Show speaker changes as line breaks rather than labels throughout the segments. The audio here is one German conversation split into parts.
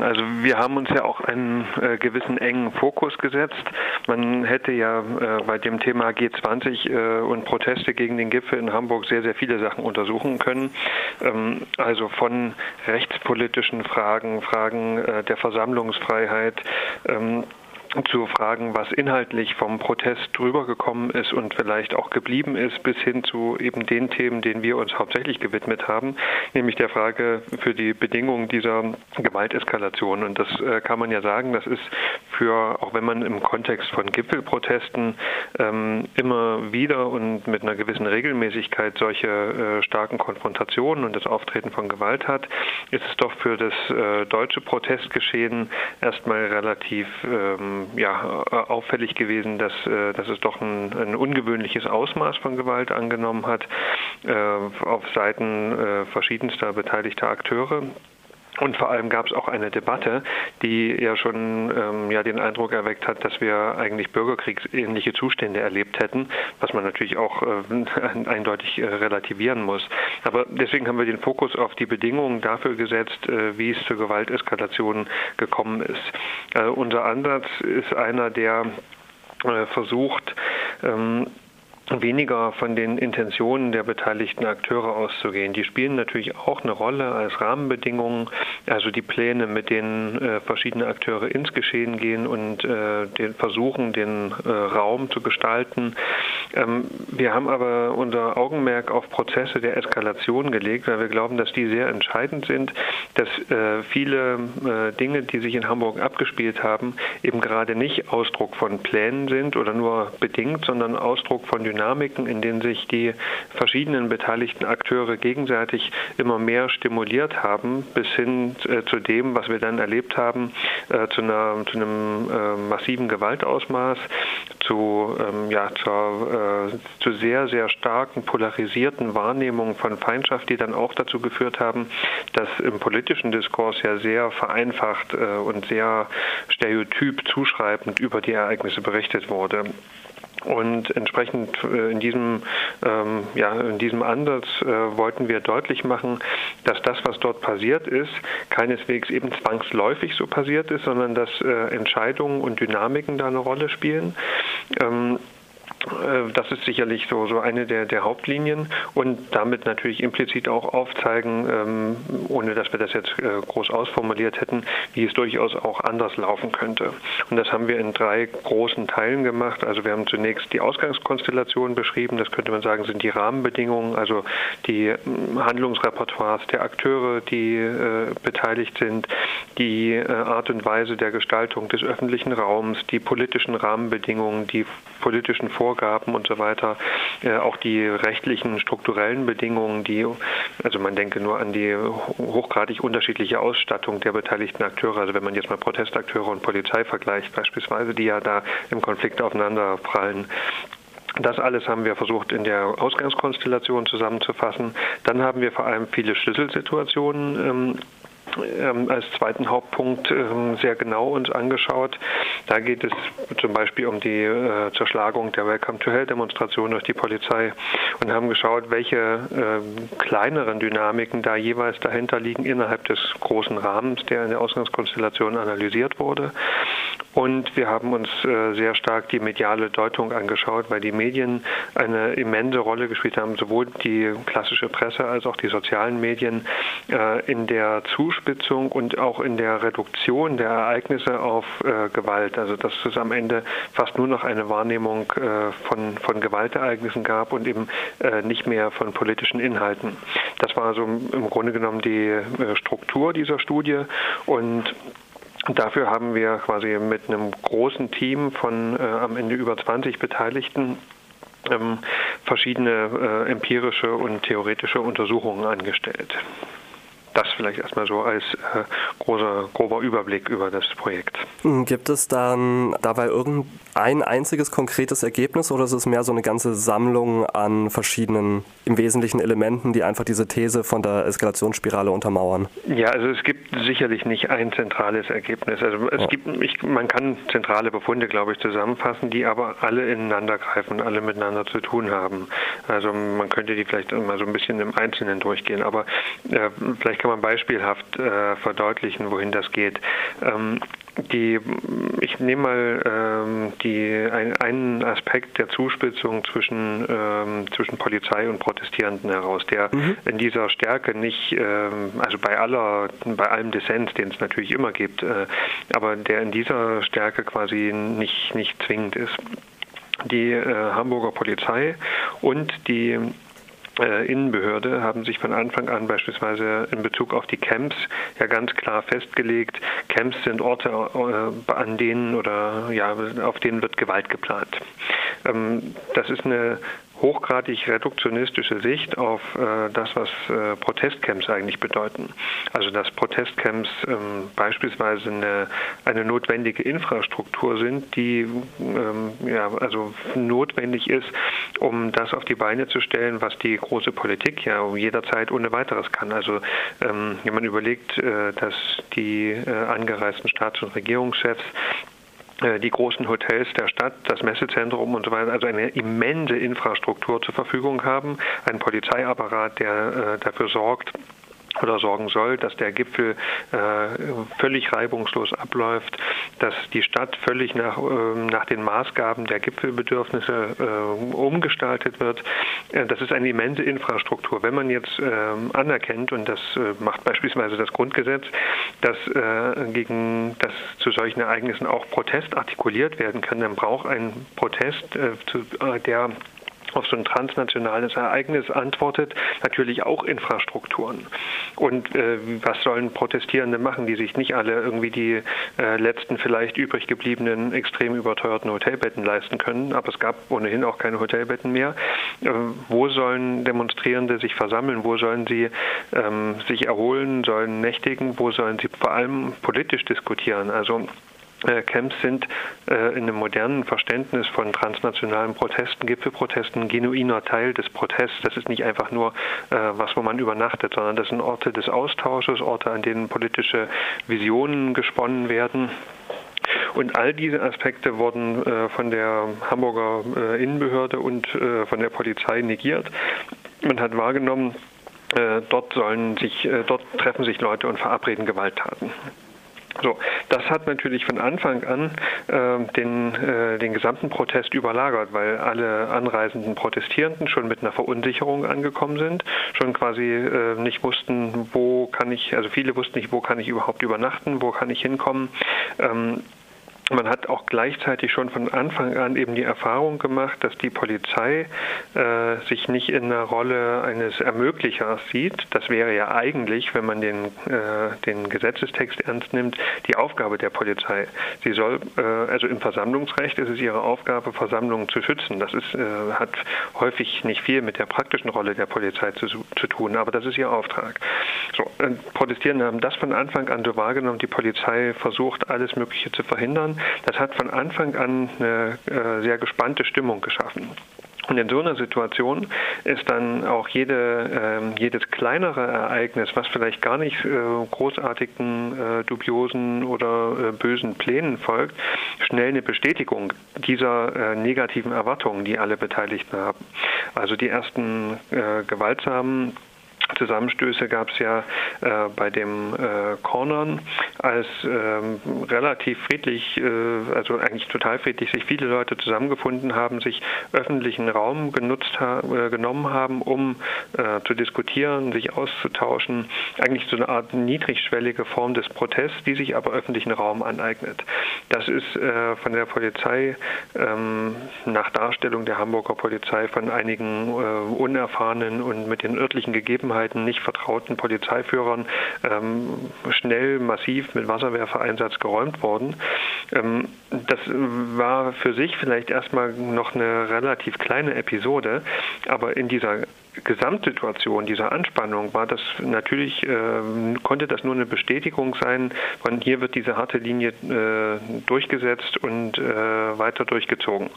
Also wir haben uns ja auch einen äh, gewissen engen Fokus gesetzt. Man hätte ja äh, bei dem Thema G20 äh, und Proteste gegen den Gipfel in Hamburg sehr, sehr viele Sachen untersuchen können. Ähm, also von rechtspolitischen Fragen, Fragen äh, der Versammlungsfreiheit, ähm, zu fragen, was inhaltlich vom Protest drüber gekommen ist und vielleicht auch geblieben ist, bis hin zu eben den Themen, denen wir uns hauptsächlich gewidmet haben, nämlich der Frage für die Bedingungen dieser Gewalteskalation. Und das äh, kann man ja sagen, das ist für, auch wenn man im Kontext von Gipfelprotesten ähm, immer wieder und mit einer gewissen Regelmäßigkeit solche äh, starken Konfrontationen und das Auftreten von Gewalt hat, ist es doch für das äh, deutsche Protestgeschehen erstmal relativ ähm, ja, auffällig gewesen, dass, äh, dass es doch ein, ein ungewöhnliches Ausmaß von Gewalt angenommen hat äh, auf Seiten äh, verschiedenster beteiligter Akteure. Und vor allem gab es auch eine Debatte, die ja schon ähm, ja den Eindruck erweckt hat, dass wir eigentlich bürgerkriegsähnliche Zustände erlebt hätten, was man natürlich auch äh, eindeutig äh, relativieren muss. Aber deswegen haben wir den Fokus auf die Bedingungen dafür gesetzt, äh, wie es zur Gewalteskalation gekommen ist. Äh, unser Ansatz ist einer, der äh, versucht, ähm, weniger von den Intentionen der beteiligten Akteure auszugehen. Die spielen natürlich auch eine Rolle als Rahmenbedingungen, also die Pläne, mit denen äh, verschiedene Akteure ins Geschehen gehen und äh, den versuchen, den äh, Raum zu gestalten. Ähm, wir haben aber unser Augenmerk auf Prozesse der Eskalation gelegt, weil wir glauben, dass die sehr entscheidend sind, dass äh, viele äh, Dinge, die sich in Hamburg abgespielt haben, eben gerade nicht Ausdruck von Plänen sind oder nur bedingt, sondern Ausdruck von Dynamiken, in denen sich die verschiedenen beteiligten Akteure gegenseitig immer mehr stimuliert haben, bis hin äh, zu dem, was wir dann erlebt haben, zu, einer, zu, einem massiven Gewaltausmaß, zu, ähm, ja, zur, äh, zu sehr, sehr starken polarisierten Wahrnehmungen von Feindschaft, die dann auch dazu geführt haben, dass im politischen Diskurs ja sehr vereinfacht äh, und sehr stereotyp zuschreibend über die Ereignisse berichtet wurde. Und entsprechend äh, in diesem, ähm, ja, in diesem Ansatz äh, wollten wir deutlich machen, dass das, was dort passiert ist, keineswegs eben zwangsläufig so passiert ist, sondern dass äh, Entscheidungen und Dynamiken da eine Rolle spielen. Ähm, äh, das ist sicherlich so, so eine der, der Hauptlinien und damit natürlich implizit auch aufzeigen, ähm, ohne dass wir das jetzt äh, groß ausformuliert hätten, wie es durchaus auch anders laufen könnte. Und das haben wir in drei großen Teilen gemacht. Also wir haben zunächst die Ausgangskonstellation beschrieben. Das könnte man sagen, sind die Rahmenbedingungen, also die ähm, Handlungsrepertoires der Akteure, die äh, beteiligt sind, die äh, Art und Weise der Gestaltung des öffentlichen Raums, die politischen Rahmenbedingungen, die politischen Vorgaben und so weiter, äh, auch die rechtlichen, strukturellen Bedingungen, die, also man denke nur an die hochgradig unterschiedliche Ausstattung der beteiligten Akteure, also wenn man jetzt mal Protestakteure und Polizei vergleicht beispielsweise, die ja da im Konflikt aufeinander prallen. Das alles haben wir versucht in der Ausgangskonstellation zusammenzufassen. Dann haben wir vor allem viele Schlüsselsituationen ähm, ähm, als zweiten Hauptpunkt ähm, sehr genau uns angeschaut. Da geht es zum Beispiel um die äh, Zerschlagung der Welcome to Hell Demonstration durch die Polizei und haben geschaut, welche äh, kleineren Dynamiken da jeweils dahinter liegen innerhalb des großen Rahmens, der in der Ausgangskonstellation analysiert wurde. Und wir haben uns äh, sehr stark die mediale Deutung angeschaut, weil die Medien eine immense Rolle gespielt haben, sowohl die klassische Presse als auch die sozialen Medien äh, in der Zuspitzung und auch in der Reduktion der Ereignisse auf äh, Gewalt. Also dass es am Ende fast nur noch eine Wahrnehmung von, von Gewaltereignissen gab und eben nicht mehr von politischen Inhalten. Das war so im Grunde genommen die Struktur dieser Studie und Dafür haben wir quasi mit einem großen Team von äh, am Ende über 20 Beteiligten ähm, verschiedene äh, empirische und theoretische Untersuchungen angestellt. Das vielleicht erstmal so als äh, großer, grober Überblick über das Projekt.
Hm, gibt es dann dabei irgendein einziges konkretes Ergebnis oder ist es mehr so eine ganze Sammlung an verschiedenen, im Wesentlichen Elementen, die einfach diese These von der Eskalationsspirale untermauern?
Ja, also es gibt sicherlich nicht ein zentrales Ergebnis. Also es ja. gibt, ich, man kann zentrale Befunde, glaube ich, zusammenfassen, die aber alle ineinander greifen, alle miteinander zu tun haben. Also man könnte die vielleicht mal so ein bisschen im Einzelnen durchgehen, aber äh, vielleicht kann man beispielhaft äh, verdeutlichen, wohin das geht. Ähm, die, ich nehme mal ähm, die, ein, einen Aspekt der Zuspitzung zwischen, ähm, zwischen Polizei und Protestierenden heraus, der mhm. in dieser Stärke nicht, ähm, also bei aller, bei allem Dissens, den es natürlich immer gibt, äh, aber der in dieser Stärke quasi nicht, nicht zwingend ist. Die äh, Hamburger Polizei und die Innenbehörde haben sich von Anfang an beispielsweise in Bezug auf die Camps ja ganz klar festgelegt, Camps sind Orte, äh, an denen oder ja, auf denen wird Gewalt geplant. Ähm, das ist eine hochgradig reduktionistische Sicht auf äh, das, was äh, Protestcamps eigentlich bedeuten. Also dass Protestcamps ähm, beispielsweise eine, eine notwendige Infrastruktur sind, die ähm, ja, also notwendig ist, um das auf die Beine zu stellen, was die große Politik ja jederzeit ohne weiteres kann. Also ähm, wenn man überlegt, äh, dass die äh, angereisten Staats- und Regierungschefs die großen Hotels der Stadt, das Messezentrum und so weiter, also eine immense Infrastruktur zur Verfügung haben, einen Polizeiapparat, der äh, dafür sorgt, oder sorgen soll, dass der Gipfel äh, völlig reibungslos abläuft, dass die Stadt völlig nach, äh, nach den Maßgaben der Gipfelbedürfnisse äh, umgestaltet wird. Äh, das ist eine immense Infrastruktur. Wenn man jetzt ähm, anerkennt, und das äh, macht beispielsweise das Grundgesetz, dass äh, gegen dass zu solchen Ereignissen auch Protest artikuliert werden kann, dann braucht ein Protest, zu, der auf so ein transnationales Ereignis antwortet, natürlich auch Infrastrukturen. Und äh, was sollen Protestierende machen, die sich nicht alle irgendwie die äh, letzten vielleicht übrig gebliebenen extrem überteuerten Hotelbetten leisten können, aber es gab ohnehin auch keine Hotelbetten mehr. Äh, wo sollen Demonstrierende sich versammeln? Wo sollen sie ähm, sich erholen, sollen nächtigen? Wo sollen sie vor allem politisch diskutieren? Also Camps sind äh, in einem modernen Verständnis von transnationalen Protesten, Gipfelprotesten, ein genuiner Teil des Protests. Das ist nicht einfach nur äh, was, wo man übernachtet, sondern das sind Orte des Austausches, Orte, an denen politische Visionen gesponnen werden. Und all diese Aspekte wurden äh, von der Hamburger äh, Innenbehörde und äh, von der Polizei negiert. Man hat wahrgenommen, dort sollen sich, dort treffen sich Leute und verabreden Gewalttaten. So, das hat natürlich von Anfang an äh, den, äh, den gesamten Protest überlagert, weil alle anreisenden Protestierenden schon mit einer Verunsicherung angekommen sind, schon quasi äh, nicht wussten, wo kann ich, also viele wussten nicht, wo kann ich überhaupt übernachten, wo kann ich hinkommen. Ähm, man hat auch gleichzeitig schon von Anfang an eben die Erfahrung gemacht, dass die Polizei äh, sich nicht in der Rolle eines Ermöglichers sieht. Das wäre ja eigentlich, wenn man den, äh, den Gesetzestext ernst nimmt, die Aufgabe der Polizei. Sie soll, äh, also im Versammlungsrecht ist es ihre Aufgabe, Versammlungen zu schützen. Das ist, äh, hat häufig nicht viel mit der praktischen Rolle der Polizei zu, zu tun, aber das ist ihr Auftrag. Äh, Protestierende haben das von Anfang an so wahrgenommen. Die Polizei versucht, alles Mögliche zu verhindern. Das hat von Anfang an eine äh, sehr gespannte Stimmung geschaffen. Und in so einer Situation ist dann auch jede, äh, jedes kleinere Ereignis, was vielleicht gar nicht äh, großartigen, äh, dubiosen oder äh, bösen Plänen folgt, schnell eine Bestätigung dieser negativen Erwartungen, die alle Beteiligten haben. Also die ersten gewaltsamen Zusammenstöße gab es ja äh, bei dem äh, Cornern, als ähm, relativ friedlich, äh, also eigentlich total friedlich, sich viele Leute zusammengefunden haben, sich öffentlichen Raum genutzt ha äh, genommen haben, um äh, zu diskutieren, sich auszutauschen. Eigentlich so eine Art niedrigschwellige Form des Protests, die sich aber öffentlichen Raum aneignet. Das ist äh, von der Polizei ähm, nach Darstellung der Hamburger Polizei von einigen unerfahrenen und mit den örtlichen Gegebenheiten Sicherheiten nicht vertrauten Polizeiführern ähm, schnell massiv mit Wasserwerfereinsatz geräumt worden. Ähm, das war für sich vielleicht erstmal noch eine relativ kleine Episode, aber in dieser Gesamtsituation, dieser Anspannung war das natürlich, äh, konnte das nur eine Bestätigung sein, von hier wird diese harte Linie äh, durchgesetzt und äh, weiter durchgezogen.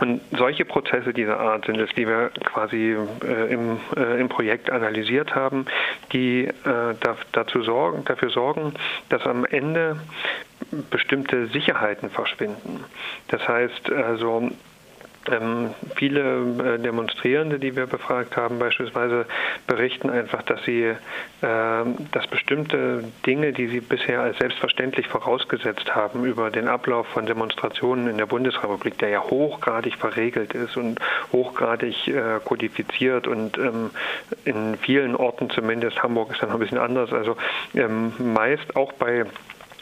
Und solche Prozesse dieser Art sind es, die wir quasi äh, im, äh, im Projekt analysiert haben, die äh, da, dazu sorgen, dafür sorgen, dass am Ende bestimmte Sicherheiten verschwinden. Das heißt also, Ähm, viele äh, Demonstrierende, die wir befragt haben, beispielsweise berichten einfach, dass sie, äh, dass bestimmte Dinge, die sie bisher als selbstverständlich vorausgesetzt haben über den Ablauf von Demonstrationen in der Bundesrepublik, der ja hochgradig verregelt ist und hochgradig äh, kodifiziert und ähm, in vielen Orten zumindest, Hamburg ist dann ein bisschen anders, also ähm, meist auch bei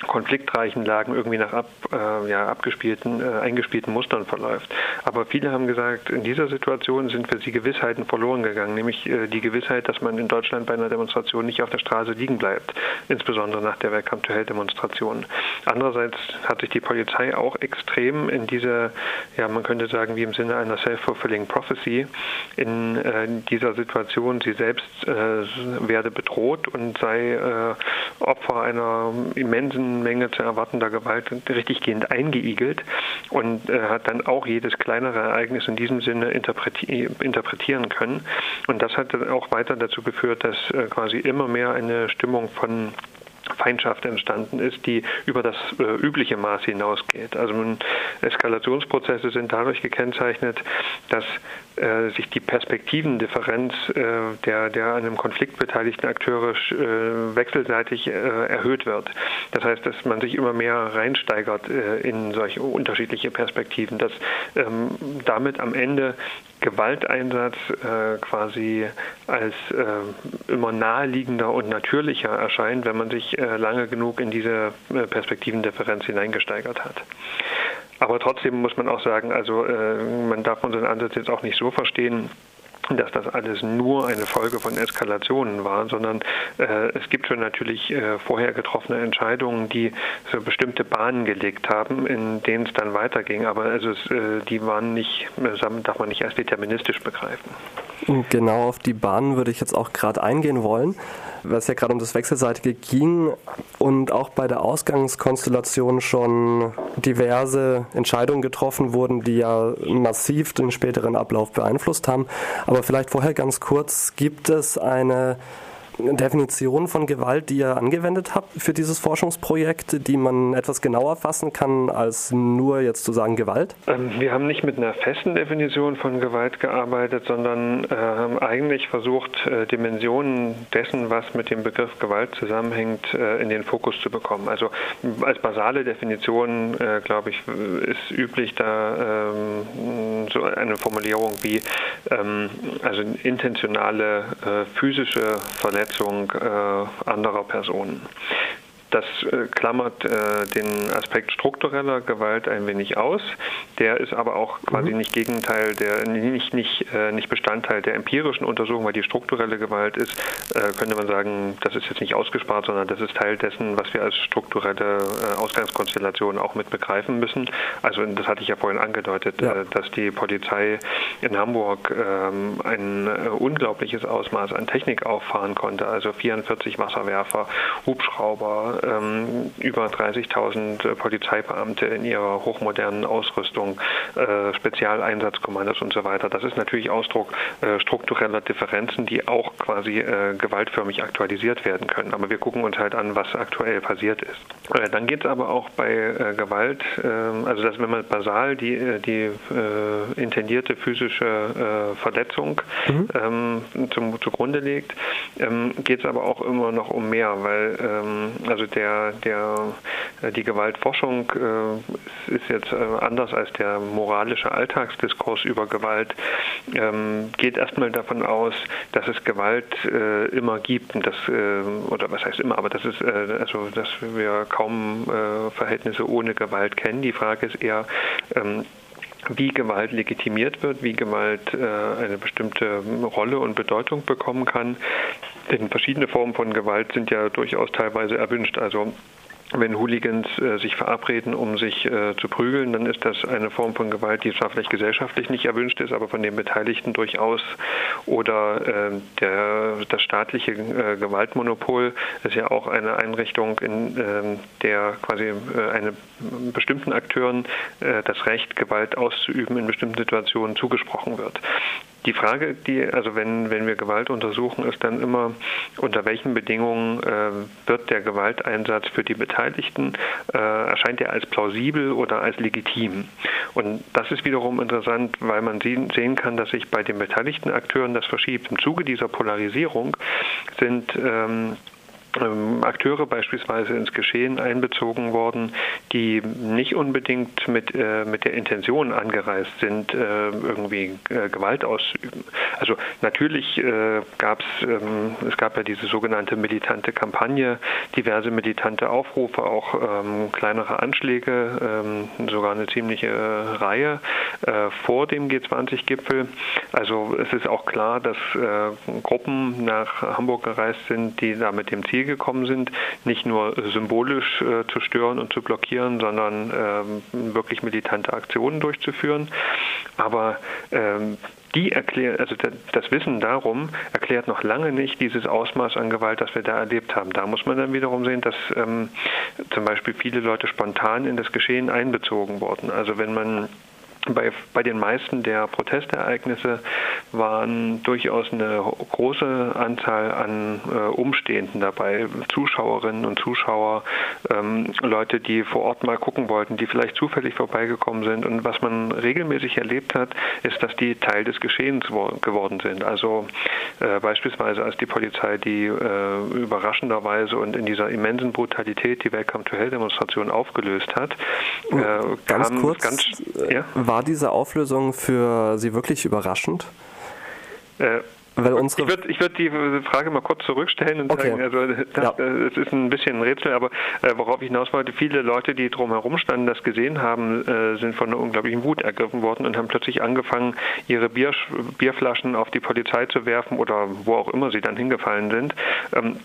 konfliktreichen Lagen irgendwie nach ab, äh, ja, abgespielten, äh, eingespielten Mustern verläuft. Aber viele haben gesagt, in dieser Situation sind für sie Gewissheiten verloren gegangen, nämlich äh, die Gewissheit, dass man in Deutschland bei einer Demonstration nicht auf der Straße liegen bleibt, insbesondere nach der Welcome to Hell Demonstration. Andererseits hat sich die Polizei auch extrem in dieser, ja, man könnte sagen, wie im Sinne einer self-fulfilling prophecy, in äh, dieser Situation, sie selbst äh, werde bedroht und sei äh, Opfer einer immensen Menge zu erwartender Gewalt richtiggehend eingeigelt und äh, hat dann auch jedes kleinere Ereignis in diesem Sinne interpreti interpretieren können. Und das hat auch weiter dazu geführt, dass äh, quasi immer mehr eine Stimmung von Feindschaft entstanden ist, die über das äh, übliche Maß hinausgeht. Also Eskalationsprozesse sind dadurch gekennzeichnet, dass äh, sich die Perspektivendifferenz äh, der, der an einem Konflikt beteiligten Akteure äh, wechselseitig äh, erhöht wird. Das heißt, dass man sich immer mehr reinsteigert äh, in solche unterschiedliche Perspektiven, dass ähm, damit am Ende Gewalteinsatz äh, quasi als äh, immer naheliegender und natürlicher erscheint, wenn man sich äh, lange genug in diese äh, Perspektivendifferenz hineingesteigert hat. Aber trotzdem muss man auch sagen, also äh, man darf unseren Ansatz jetzt auch nicht so verstehen, dass das alles nur eine Folge von Eskalationen war, sondern äh, es gibt schon natürlich äh, vorher getroffene Entscheidungen, die so bestimmte Bahnen gelegt haben, in denen es dann weiterging. Aber also es, äh, die waren nicht, darf man nicht als deterministisch begreifen.
Genau auf die Bahnen würde ich jetzt auch gerade eingehen wollen, es ja gerade um das Wechselseitige ging und auch bei der Ausgangskonstellation schon diverse Entscheidungen getroffen wurden, die ja massiv den späteren Ablauf beeinflusst haben. Aber vielleicht vorher ganz kurz, gibt es eine Definition von Gewalt, die ihr angewendet habt für dieses Forschungsprojekt, die man etwas genauer fassen kann, als nur jetzt zu sagen Gewalt?
Ähm, wir haben nicht mit einer festen Definition von Gewalt gearbeitet, sondern äh, haben eigentlich versucht, äh, Dimensionen dessen, was mit dem Begriff Gewalt zusammenhängt, äh, in den Fokus zu bekommen. Also als basale Definition, glaube ich, ist üblich da ähm, so eine Formulierung wie ähm, also intentionale physische Verletzung Verletzung äh, anderer Personen. Das äh, klammert äh, den Aspekt struktureller Gewalt ein wenig aus. Der ist aber auch quasi mhm. nicht Gegenteil der, nicht, nicht, äh, nicht Bestandteil der empirischen Untersuchung, weil die strukturelle Gewalt ist, äh, könnte man sagen, das ist jetzt nicht ausgespart, sondern das ist Teil dessen, was wir als strukturelle äh, Ausgangskonstellation auch mit begreifen müssen. Also das hatte ich ja vorhin angedeutet, ja. Äh, dass die Polizei in Hamburg ähm, ein unglaubliches Ausmaß an Technik auffahren konnte, also 44 Wasserwerfer, Hubschrauber, ähm, über 30.000 äh, Polizeibeamte in ihrer hochmodernen Ausrüstung, äh, Spezialeinsatzkommandos und so weiter. Das ist natürlich Ausdruck äh, struktureller Differenzen, die auch quasi äh, gewaltförmig aktualisiert werden können. Aber wir gucken uns halt an, was aktuell passiert ist. Äh, dann geht es aber auch bei äh, Gewalt, ähm, also dass wenn man basal die, die intendierte physische Verletzung mhm. ähm, zum, zugrunde legt, ähm, geht es aber auch immer noch um mehr, weil ähm, also der, der, äh, die Gewaltforschung äh, ist jetzt äh, anders als der moralische Alltagsdiskurs über Gewalt, ähm, geht erstmal davon aus, dass es Gewalt immer gibt und das, äh, oder was heißt immer, aber das ist, also, dass wir kaum Verhältnisse ohne Gewalt kennen. Die Frage ist eher, ähm, wie Gewalt legitimiert wird, wie Gewalt äh, eine bestimmte Rolle und Bedeutung bekommen kann. Denn verschiedene Formen von Gewalt sind ja durchaus teilweise erwünscht. Also wenn Hooligans äh, sich verabreden, um sich äh, zu prügeln, dann ist das eine Form von Gewalt, die zwar vielleicht gesellschaftlich nicht erwünscht ist, aber von den Beteiligten durchaus. Oder äh, der, das staatliche äh, Gewaltmonopol ist ja auch eine Einrichtung, in ähm, der quasi äh, eine bestimmten Akteuren äh, das Recht, Gewalt auszuüben in bestimmten Situationen zugesprochen wird die Frage, die, also wenn, wenn wir Gewalt untersuchen, ist dann immer, unter welchen Bedingungen äh, wird der Gewalteinsatz für die Beteiligten, äh, erscheint er als plausibel oder als legitim? Und das ist wiederum interessant, weil man sehen kann, dass sich bei den beteiligten Akteuren das verschiebt. Im Zuge dieser Polarisierung sind ähm, ähm, Akteure beispielsweise ins Geschehen einbezogen worden, die nicht unbedingt mit, äh, mit der Intention angereist sind, äh, irgendwie äh, Gewalt auszuüben. Also natürlich äh, gab es, ähm, es gab ja diese sogenannte militante Kampagne, diverse militante Aufrufe, auch ähm, kleinere Anschläge, ähm, sogar eine ziemliche Reihe äh, vor dem G20-Gipfel. Also es ist auch klar, dass äh, Gruppen nach Hamburg gereist sind, die da mit dem Ziel Ziel gekommen sind, nicht nur symbolisch äh, zu stören und zu blockieren, sondern ähm, wirklich militante Aktionen durchzuführen. Aber ähm, die erklärt, also das Wissen darum erklärt noch lange nicht dieses Ausmaß an Gewalt, das wir da erlebt haben. Da muss man dann wiederum sehen, dass ähm, zum Beispiel viele Leute spontan in das Geschehen einbezogen wurden. Also wenn man bei, bei den meisten der Protestereignisse waren durchaus eine große Anzahl an äh, Umstehenden dabei, Zuschauerinnen und Zuschauer, ähm, Leute, die vor Ort mal gucken wollten, die vielleicht zufällig vorbeigekommen sind. Und was man regelmäßig erlebt hat, ist, dass die Teil des Geschehens geworden sind. Also äh, beispielsweise als die Polizei die äh, überraschenderweise und in dieser immensen Brutalität die Welcome to Hell Demonstration aufgelöst hat.
Äh, ganz kurz, ganz, ja? War diese Auflösung für Sie wirklich überraschend?
Äh, weil unsere ich würde würd die Frage mal kurz zurückstellen und okay. sagen, also das, ja. es ist ein bisschen ein Rätsel, aber äh, worauf ich hinaus wollte, viele Leute, die drumherum standen, das gesehen haben, äh, sind von einer unglaublichen Wut ergriffen worden und haben plötzlich angefangen, ihre Bier, Bierflaschen auf die Polizei zu werfen oder wo auch immer sie dann hingefallen sind. Ähm,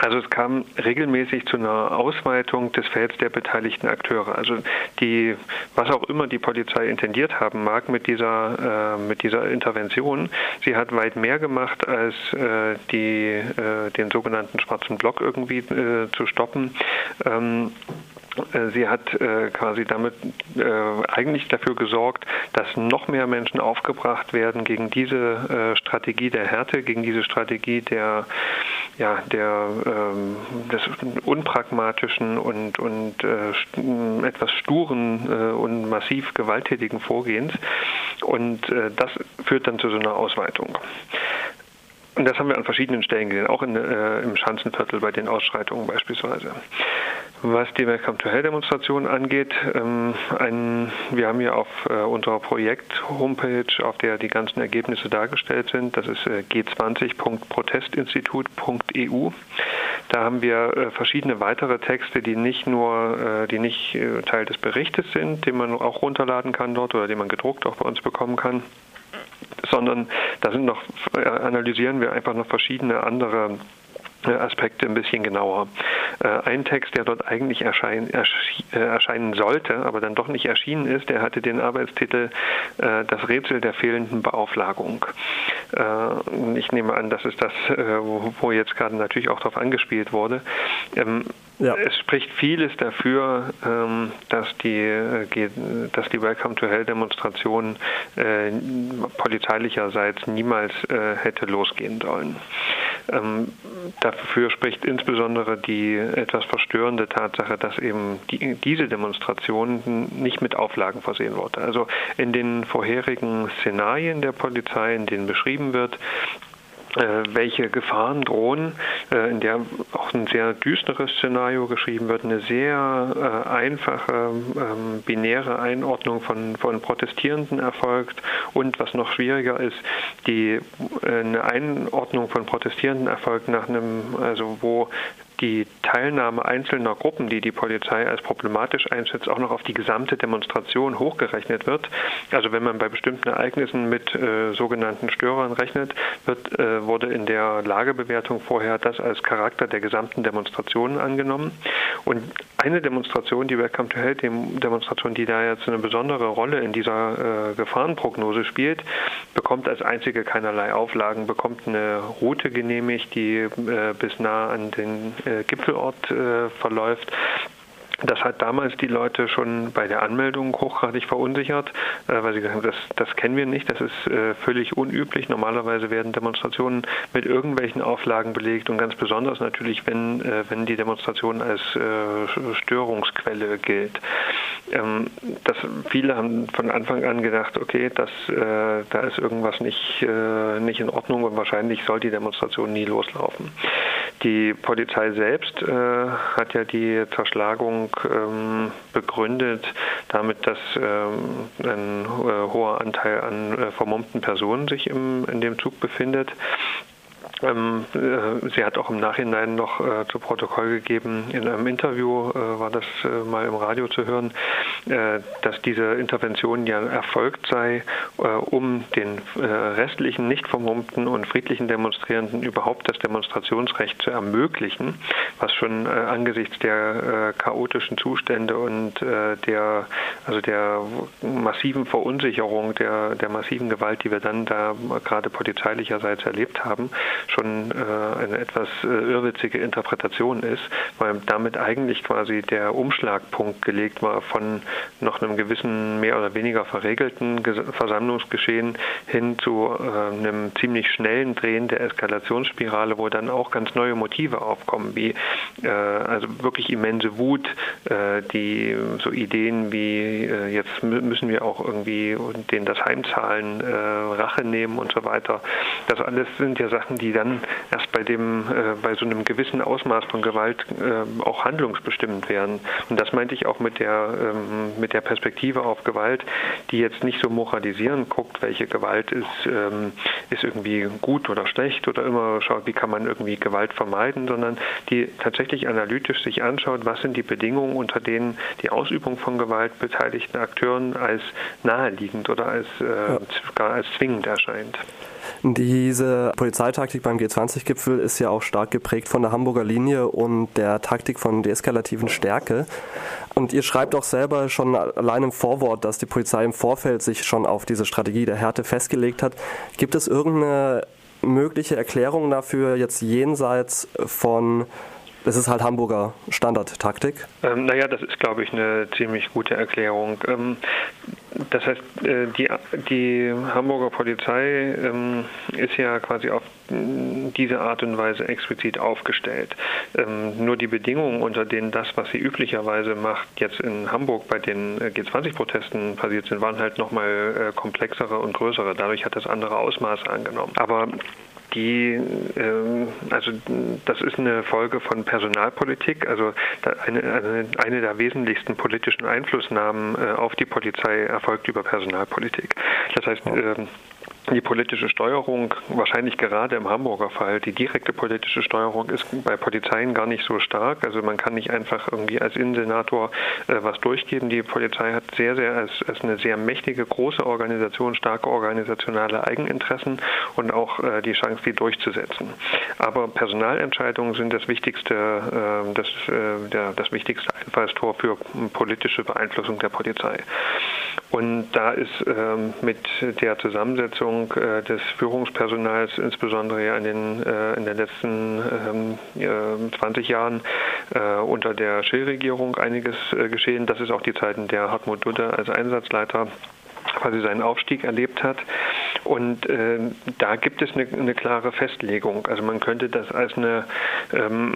also es kam regelmäßig zu einer Ausweitung des Felds der beteiligten Akteure. Also die, was auch immer die Polizei intendiert haben mag mit dieser, äh, mit dieser Intervention, sie hat weit mehr gemacht, als äh, die, äh, den sogenannten schwarzen Block irgendwie äh, zu stoppen. Ähm, äh, sie hat äh, quasi damit äh, eigentlich dafür gesorgt, dass noch mehr Menschen aufgebracht werden gegen diese äh, Strategie der Härte, gegen diese Strategie der, ja, der, ähm, des unpragmatischen und, und äh, etwas sturen äh, und massiv gewalttätigen Vorgehens. Und das führt dann zu so einer Ausweitung. Und das haben wir an verschiedenen Stellen gesehen, auch in, äh, im Schanzenviertel bei den Ausschreitungen beispielsweise. Was die Welcome to Hell Demonstration angeht, ähm, ein, wir haben hier auf äh, unserer Projekt-Homepage, auf der die ganzen Ergebnisse dargestellt sind, das ist äh, g20.protestinstitut.eu. Da haben wir äh, verschiedene weitere Texte, die nicht nur, äh, die nicht äh, Teil des Berichtes sind, den man auch runterladen kann dort oder den man gedruckt auch bei uns bekommen kann sondern da sind noch, äh, analysieren wir einfach noch verschiedene andere Aspekte ein bisschen genauer. Äh, ein Text, der dort eigentlich erschein, erscheinen sollte, aber dann doch nicht erschienen ist, der hatte den Arbeitstitel Das Rätsel der fehlenden Beauflagung. Ich nehme an, das ist das, wo jetzt gerade natürlich auch darauf angespielt wurde. Ähm, ja. Es spricht vieles dafür, ähm, dass die, äh, dass die Welcome to Hell Demonstration äh, polizeilicherseits niemals äh, hätte losgehen sollen. Ähm, dafür spricht insbesondere die etwas verstörende Tatsache, dass eben die, diese Demonstration nicht mit Auflagen versehen wurde. Also in den vorherigen Szenarien der Polizei, in denen beschrieben wird, welche Gefahren drohen, äh, in der auch ein sehr düsteres Szenario geschrieben wird, eine sehr äh, einfache ähm, binäre Einordnung von, von Protestierenden erfolgt und was noch schwieriger ist, die eine Einordnung von Protestierenden erfolgt nach einem, also wo die Teilnahme einzelner Gruppen, die die Polizei als problematisch einschätzt, auch noch auf die gesamte Demonstration hochgerechnet wird. Also wenn man bei bestimmten Ereignissen mit äh, sogenannten Störern rechnet, wird, äh, wurde in der Lagebewertung vorher das als Charakter der gesamten Demonstration angenommen. Und eine Demonstration, die Welcome to Hell Demonstration, die da jetzt eine besondere Rolle in dieser äh, Gefahrenprognose spielt, bekommt als einzige keinerlei Auflagen, bekommt eine Route genehmigt, die äh, bis nah an den Gipfelort äh, verläuft Das hat damals die Leute schon bei der Anmeldung hochgradig verunsichert, äh, weil sie gesagt haben, das, das kennen wir nicht, das ist äh, völlig unüblich. Normalerweise werden Demonstrationen mit irgendwelchen Auflagen belegt und ganz besonders natürlich, wenn, äh, wenn die Demonstration als Störungsquelle gilt. Ähm, das, viele haben von Anfang an gedacht, okay, das, da ist irgendwas nicht, nicht in Ordnung und wahrscheinlich soll die Demonstration nie loslaufen. Die Polizei selbst hat ja die Zerschlagung ähm, begründet damit, dass ähm, ein äh, hoher Anteil an äh, vermummten Personen sich im, in dem Zug befindet. Ähm, äh, sie hat auch im Nachhinein noch äh, zu Protokoll gegeben, in einem Interview äh, war das äh, mal im Radio zu hören, äh, dass diese Intervention ja erfolgt sei, äh, um den restlichen nicht vermummten und friedlichen Demonstrierenden überhaupt das Demonstrationsrecht zu ermöglichen, was schon angesichts der chaotischen Zustände und der also der massiven Verunsicherung, der, der massiven Gewalt, die wir dann da gerade polizeilicherseits erlebt haben, schon äh, eine etwas äh, irrwitzige Interpretation ist, weil damit eigentlich quasi der Umschlagpunkt gelegt war von noch einem gewissen mehr oder weniger verregelten Versammlungsgeschehen hin zu äh, einem ziemlich schnellen Drehen der Eskalationsspirale, wo dann auch ganz neue Motive aufkommen, wie also wirklich immense Wut, die so Ideen wie jetzt müssen wir auch irgendwie denen das Heimzahlen, Rache nehmen und so weiter. Das alles sind ja Sachen, die dann erst bei dem, äh, bei so einem gewissen Ausmaß von Gewalt äh, auch handlungsbestimmend werden. Und das meinte ich auch mit der, ähm, mit der Perspektive auf Gewalt, die jetzt nicht so moralisieren guckt, welche Gewalt ist, ähm, ist irgendwie gut oder schlecht oder immer schaut, wie kann man irgendwie Gewalt vermeiden, sondern die tatsächlich analytisch sich anschaut, was sind die Bedingungen, unter denen die Ausübung von Gewalt beteiligten Akteuren als naheliegend oder als, äh, ja. gar als zwingend erscheint.
Diese Polizeitaktik beim G20-Gipfel ist ja auch stark geprägt von der Hamburger Linie und der Taktik von deeskalativen Stärke. Und ihr schreibt auch selber schon allein im Vorwort, dass die Polizei im Vorfeld sich schon auf diese Strategie der Härte festgelegt hat. Gibt es irgendeine mögliche Erklärung dafür, jetzt jenseits von das ist halt Hamburger Standardtaktik.
Ähm, naja, das ist, glaube ich, eine ziemlich gute Erklärung. Ähm, das heißt, äh, die, die Hamburger Polizei ähm, ist ja quasi auf diese Art und Weise explizit aufgestellt. Ähm, nur die Bedingungen, unter denen das, was sie üblicherweise macht, jetzt in Hamburg bei den äh, G20-Protesten passiert sind, waren halt nochmal äh, komplexere und größere. Dadurch hat das andere Ausmaße angenommen. Aber die, ähm, also das ist eine Folge von Personalpolitik, also eine, eine, eine der wesentlichsten politischen Einflussnahmen äh, auf die Polizei erfolgt über Personalpolitik. Das heißt, ähm, die politische Steuerung, wahrscheinlich gerade im Hamburger Fall, die direkte politische Steuerung ist bei Polizeien gar nicht so stark. Also man kann nicht einfach irgendwie als Innensenator äh, was durchgeben. Die Polizei hat sehr, sehr als, als eine sehr mächtige, große Organisation, starke organisationale Eigeninteressen und auch äh, die Chance, die durchzusetzen. Aber Personalentscheidungen sind das wichtigste, äh, das, äh, der, das wichtigste Einfallstor für politische Beeinflussung der Polizei. Und da ist ähm, mit der Zusammensetzung äh, des Führungspersonals, insbesondere ja in den, äh, in den letzten ähm, 20 Jahren äh, unter der Schill-Regierung einiges äh, geschehen. Das ist auch die Zeit, in der Hartmut Dudde als Einsatzleiter quasi seinen Aufstieg erlebt hat. Und äh, da gibt es eine, eine, klare Festlegung. Also man könnte das als eine ähm,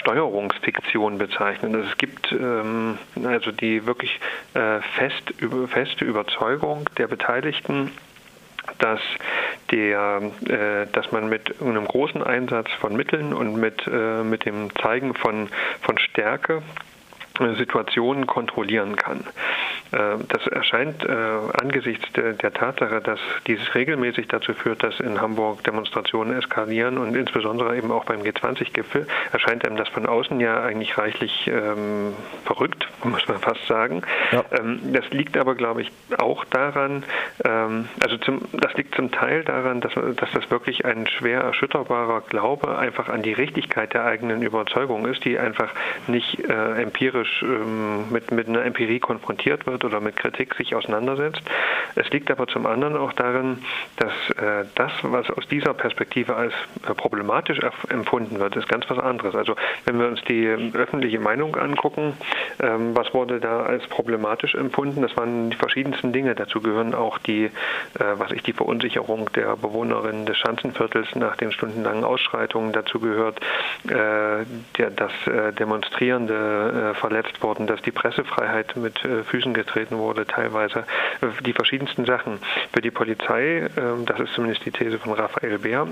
Steuerungsfiktion bezeichnen. Also es gibt ähm, also die wirklich äh, fest, über, feste Überzeugung der Beteiligten, dass der, äh, dass man mit einem großen Einsatz von Mitteln und mit, äh, mit dem Zeigen von, von Stärke Situationen kontrollieren kann. Äh, das erscheint äh, angesichts der, Tatsache, dass dieses regelmäßig dazu führt, dass in Hamburg Demonstrationen eskalieren und insbesondere eben auch beim G20-Gipfel, erscheint einem das von außen ja eigentlich reichlich ähm, verrückt, muss man fast sagen. Ja. Ähm, das liegt aber, glaube ich, auch daran, ähm, also zum, das liegt zum Teil daran, dass, dass das wirklich ein schwer erschütterbarer Glaube einfach an die Richtigkeit der eigenen Überzeugung ist, die einfach nicht äh, empirisch ähm, mit, mit einer Empirie konfrontiert wird, oder mit Kritik sich auseinandersetzt. Es liegt aber zum anderen auch darin, dass äh, das, was aus dieser Perspektive als äh, problematisch empfunden wird, ist ganz was anderes. Also wenn wir uns die öffentliche Meinung angucken, ähm, was wurde da als problematisch empfunden? Das waren die verschiedensten Dinge. Dazu gehören auch die, äh, was ich die Verunsicherung der Bewohnerinnen des Schanzenviertels nach den stundenlangen Ausschreitungen. Dazu gehört, äh, der, dass äh, Demonstrierende äh, verletzt wurden, dass die Pressefreiheit mit äh, Füßen getreten wurde, teilweise die verschiedensten Sachen. Für die Polizei, ähm, das ist zumindest die These von Raphael Beer,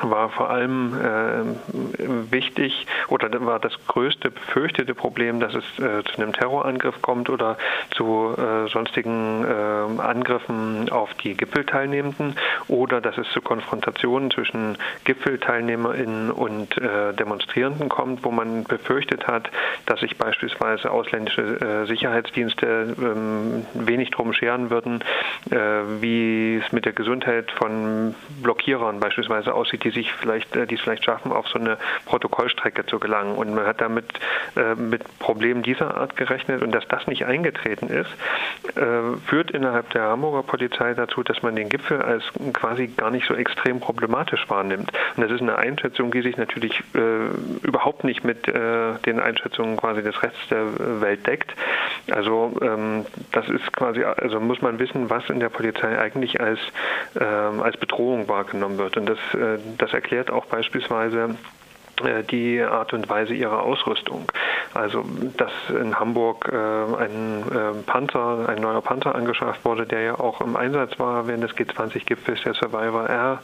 war vor allem äh, wichtig oder war das größte befürchtete Problem, dass es äh, zu einem Terrorangriff kommt oder zu äh, sonstigen äh, Angriffen auf die Gipfelteilnehmenden oder dass es zu Konfrontationen zwischen GipfelteilnehmerInnen und äh, Demonstrierenden kommt, wo man befürchtet hat, dass sich beispielsweise ausländische äh, Sicherheitsdienste ähm, wenig drum scheren würden, wie es mit der Gesundheit von Blockierern beispielsweise aussieht, die sich vielleicht, äh, die es vielleicht schaffen, auf so eine Protokollstrecke zu gelangen. Und man hat damit äh, mit Problemen dieser Art gerechnet und dass das nicht eingetreten ist, äh, führt innerhalb der Hamburger Polizei dazu, dass man den Gipfel als quasi gar nicht so extrem problematisch wahrnimmt. Und das ist eine Einschätzung, die sich natürlich äh, überhaupt nicht mit äh, den Einschätzungen quasi des Rechts der Welt deckt. Also ähm, das ist quasi, also muss man wissen, was in der Polizei eigentlich als, ähm, als Bedrohung wahrgenommen wird. Und das, äh, das erklärt auch beispielsweise äh, die Art und Weise ihrer Ausrüstung. Also, dass in Hamburg äh, ein äh, Panzer, ein neuer Panzer angeschafft wurde, der ja auch im Einsatz war während des G20-Gipfels, der Survivor R,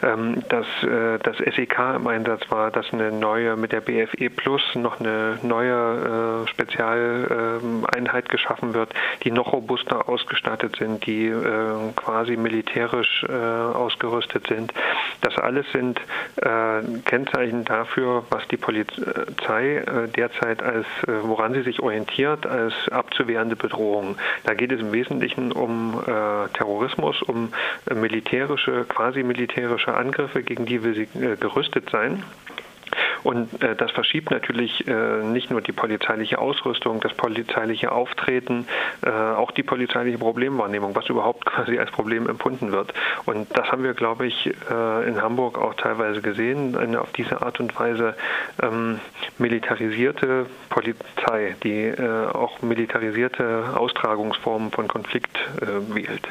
dass äh, das SEK im Einsatz war, dass eine neue mit der BFE Plus noch eine neue äh, Spezialeinheit geschaffen wird, die noch robuster ausgestattet sind, die äh, quasi militärisch ausgerüstet sind. Das alles sind Kennzeichen dafür, was die Polizei äh, derzeit als, äh, woran sie sich orientiert, als abzuwehrende Bedrohung. Da geht es im Wesentlichen um äh, Terrorismus, um militärische, quasi militärische Angriffe, gegen die will sie gerüstet sein. Und äh, das verschiebt natürlich äh, nicht nur die polizeiliche Ausrüstung, das polizeiliche Auftreten, äh, auch die polizeiliche Problemwahrnehmung, was überhaupt quasi als Problem empfunden wird. Und das haben wir, glaube ich, äh, in Hamburg auch teilweise gesehen, eine auf diese Art und Weise ähm, militarisierte Polizei, die äh, auch militarisierte Austragungsformen von Konflikt äh, wählt.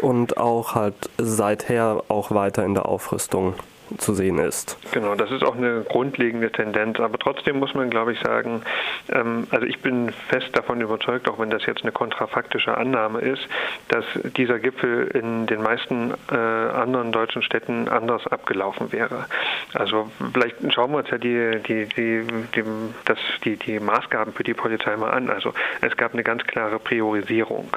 Und auch halt seither auch weiter in der Aufrüstung zu sehen ist.
Genau, das ist auch eine grundlegende Tendenz. Aber trotzdem muss man, glaube ich, sagen, ähm, also ich bin fest davon überzeugt, auch wenn das jetzt eine kontrafaktische Annahme ist, dass dieser Gipfel in den meisten äh, anderen deutschen Städten anders abgelaufen wäre. Also vielleicht schauen wir uns ja die, die, die, die, das, die, die Maßgaben für die Polizei mal an. Also es gab eine ganz klare Priorisierung.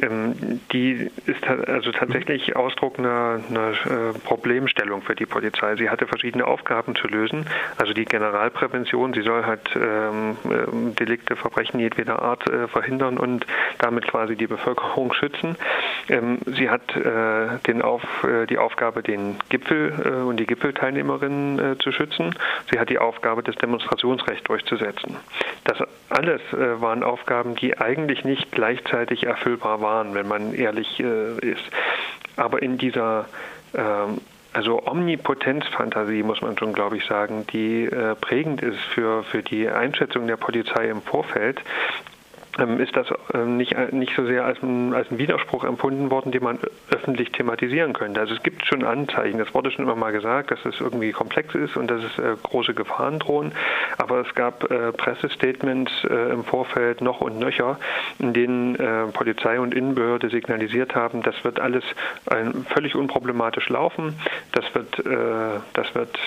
Ähm, die ist also tatsächlich Ausdruck einer, einer äh, Problemstellung für die Polizei. Polizei. Sie hatte verschiedene Aufgaben zu lösen. Also die Generalprävention, sie soll halt ähm, ähm, Delikte, Verbrechen jedweder Art äh, verhindern und damit quasi die Bevölkerung schützen. Ähm, sie hat äh, den auf, äh, die Aufgabe, den Gipfel äh, und die Gipfelteilnehmerinnen äh, zu schützen. Sie hat die Aufgabe, das Demonstrationsrecht durchzusetzen. Das alles äh, waren Aufgaben, die eigentlich nicht gleichzeitig erfüllbar waren, wenn man ehrlich ist. Aber in dieser ähm, also Omnipotenzfantasie, muss man schon, glaube ich, sagen, die äh, prägend ist für, für die Einschätzung der Polizei im Vorfeld, ist das ähm, nicht, äh, nicht so sehr als ein, als ein Widerspruch empfunden worden, den man öffentlich thematisieren könnte. Also es gibt schon Anzeichen, das wurde schon immer mal gesagt, dass es irgendwie komplex ist und dass es äh, große Gefahren drohen, aber es gab äh, Pressestatements im Vorfeld noch und nöcher, in denen Polizei und Innenbehörde signalisiert haben, das wird alles völlig unproblematisch laufen, das wird, das wird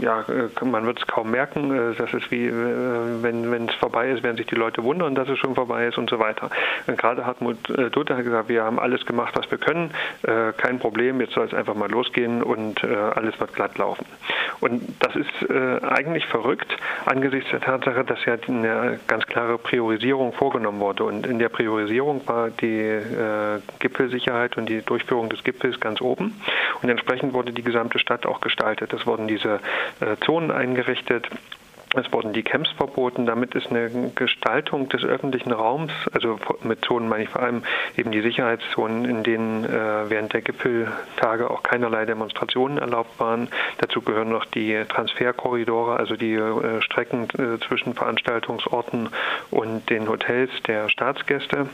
ja, man wird es kaum merken, das ist wie, wenn es vorbei ist, werden sich die Leute wundern, dass es schon vorbei ist und so weiter. Und gerade Hartmut äh, Duterte hat gesagt, wir haben alles gemacht, was wir können, äh, kein Problem, jetzt soll es einfach mal losgehen und äh, alles wird glatt laufen. Und das ist eigentlich verrückt angesichts der Tatsache, dass ja eine ganz klare Priorisierung vorgenommen wurde. Und in der Priorisierung war die Gipfelsicherheit und die Durchführung des Gipfels ganz oben. Und entsprechend wurde die gesamte Stadt auch gestaltet. Es wurden diese Zonen eingerichtet Es wurden die Camps verboten. Damit ist eine Gestaltung des öffentlichen Raums, also mit Zonen meine ich vor allem eben die Sicherheitszonen, in denen äh, während der Gipfeltage auch keinerlei Demonstrationen erlaubt waren. Dazu gehören noch die Transferkorridore, also die äh, Strecken äh, zwischen Veranstaltungsorten und den Hotels der Staatsgäste.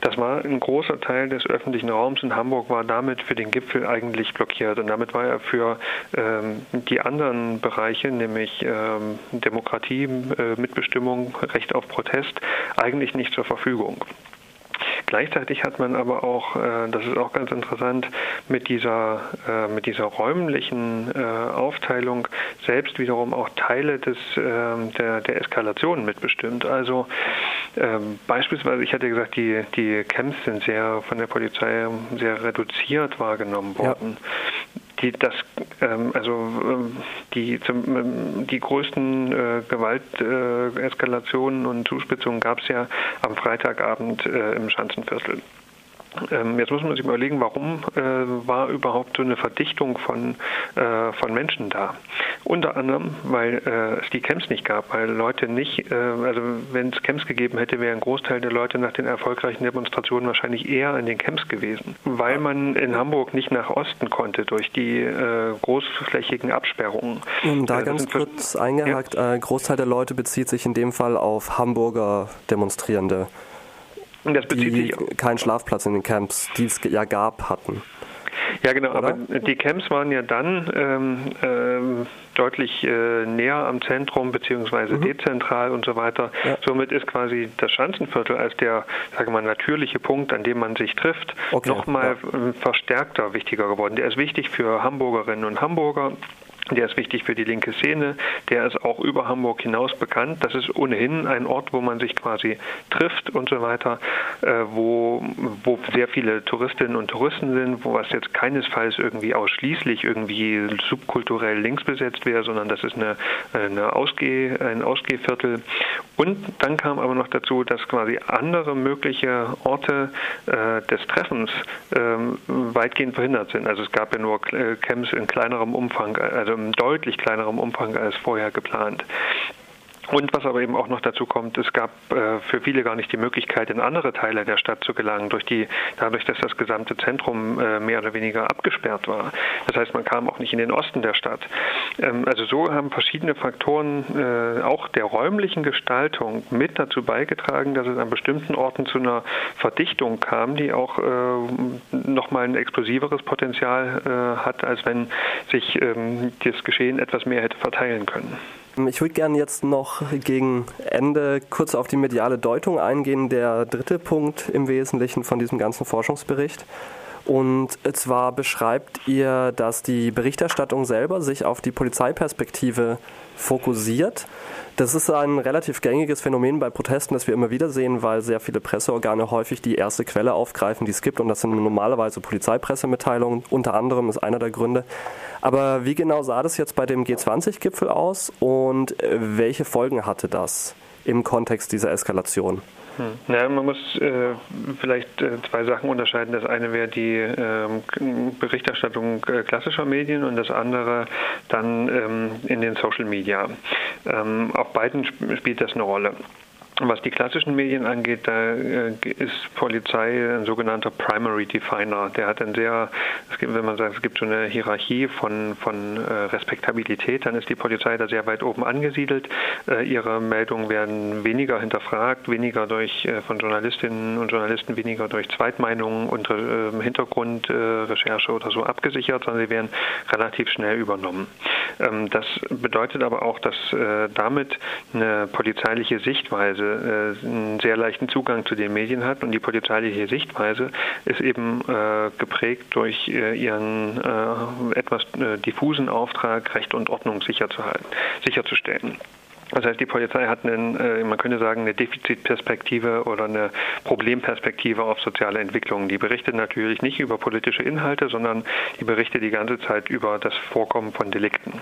Das war ein großer Teil des öffentlichen Raums in Hamburg, war damit für den Gipfel eigentlich blockiert. Und damit war er für ähm, die anderen Bereiche, nämlich ähm, Demokratie, äh, Mitbestimmung, Recht auf Protest, eigentlich nicht zur Verfügung. Gleichzeitig hat man aber auch, äh, das ist auch ganz interessant, mit dieser, äh, mit dieser räumlichen Aufteilung selbst wiederum auch Teile des, ähm, der, der Eskalation mitbestimmt. Also ähm, beispielsweise, ich hatte gesagt, die, die Camps sind sehr von der Polizei sehr reduziert wahrgenommen worden. Ja die das ähm, also ähm, die zum, ähm, die größten äh, Gewalteskalationen äh, und Zuspitzungen gab es ja am Freitagabend äh, im Schanzenviertel. Ähm, jetzt muss man sich überlegen, warum äh, war überhaupt so eine Verdichtung von, äh, von Menschen da? Unter anderem, weil äh, es die Camps nicht gab, weil Leute nicht, äh, also wenn es Camps gegeben hätte, wäre ein Großteil der Leute nach den erfolgreichen Demonstrationen wahrscheinlich eher in den Camps gewesen, weil man in Hamburg nicht nach Osten konnte durch die äh, großflächigen Absperrungen.
Da äh, ganz kurz eingehakt, ja. Großteil der Leute bezieht sich in dem Fall auf Hamburger Demonstrierende die keinen Schlafplatz in den Camps, die es ja gab, hatten.
Ja, genau, Oder? aber die Camps waren ja dann ähm, ähm, deutlich äh, näher am Zentrum beziehungsweise mhm. dezentral und so weiter. Ja. Somit ist quasi das Schanzenviertel als der, sage mal, natürliche Punkt, an dem man sich trifft, okay. nochmal ja. Ähm, verstärkter wichtiger geworden. Der ist wichtig für Hamburgerinnen und Hamburger. Der ist wichtig für die linke Szene. Der ist auch über Hamburg hinaus bekannt. Das ist ohnehin ein Ort, wo man sich quasi trifft und so weiter, äh, wo, wo sehr viele Touristinnen und Touristen sind, wo was jetzt keinesfalls irgendwie ausschließlich irgendwie subkulturell links besetzt wäre, sondern das ist eine, eine Ausgeh, ein Ausgehviertel. Und dann kam aber noch dazu, dass quasi andere mögliche Orte äh, des Treffens äh, weitgehend verhindert sind. Also es gab ja nur äh, Camps in kleinerem Umfang, also deutlich kleinerem Umfang als vorher geplant. Und was aber eben auch noch dazu kommt, es gab äh, für viele gar nicht die Möglichkeit, in andere Teile der Stadt zu gelangen, durch die, dadurch, dass das gesamte Zentrum äh, mehr oder weniger abgesperrt war. Das heißt, man kam auch nicht in den Osten der Stadt. Ähm, also so haben verschiedene Faktoren äh, auch der räumlichen Gestaltung mit dazu beigetragen, dass es an bestimmten Orten zu einer Verdichtung kam, die auch äh, nochmal ein explosiveres Potenzial äh, hat, als wenn sich ähm, das Geschehen etwas mehr hätte verteilen können.
Ich würde gerne jetzt noch gegen Ende kurz auf die mediale Deutung eingehen. Der dritte Punkt im Wesentlichen von diesem ganzen Forschungsbericht. Und zwar beschreibt ihr, dass die Berichterstattung selber sich auf die Polizeiperspektive fokussiert. Das ist ein relativ gängiges Phänomen bei Protesten, das wir immer wieder sehen, weil sehr viele Presseorgane häufig die erste Quelle aufgreifen, die es gibt. Und das sind normalerweise Polizeipressemitteilungen. Unter anderem ist einer der Gründe. Aber wie genau sah das jetzt bei dem G20-Gipfel aus und welche Folgen hatte das im Kontext dieser Eskalation?
Hm. Ja, man muss äh, vielleicht äh, zwei Sachen unterscheiden. Das eine wäre die ähm, Berichterstattung äh, klassischer Medien und das andere dann ähm, in den Social Media. Ähm, auf beiden spielt das eine Rolle. Was die klassischen Medien angeht, da äh, ist Polizei ein sogenannter Primary Definer. Der hat ein sehr, gibt, wenn man sagt, es gibt so eine Hierarchie von, von äh, Respektabilität, dann ist die Polizei da sehr weit oben angesiedelt. Äh, ihre Meldungen werden weniger hinterfragt, weniger durch von Journalistinnen und Journalisten, weniger durch Zweitmeinungen und Hintergrundrecherche oder so abgesichert, sondern sie werden relativ schnell übernommen. Ähm, das bedeutet aber auch, dass damit eine polizeiliche Sichtweise äh, einen sehr leichten Zugang zu den Medien hat und die polizeiliche Sichtweise ist eben äh, geprägt durch äh, ihren etwas diffusen Auftrag, Recht und Ordnung sicherzuhalten, sicherzustellen. Das heißt, die Polizei hat einen, man könnte sagen, eine Defizitperspektive oder eine Problemperspektive auf soziale Entwicklungen. Die berichtet natürlich nicht über politische Inhalte, sondern die berichtet die ganze Zeit über das Vorkommen von Delikten.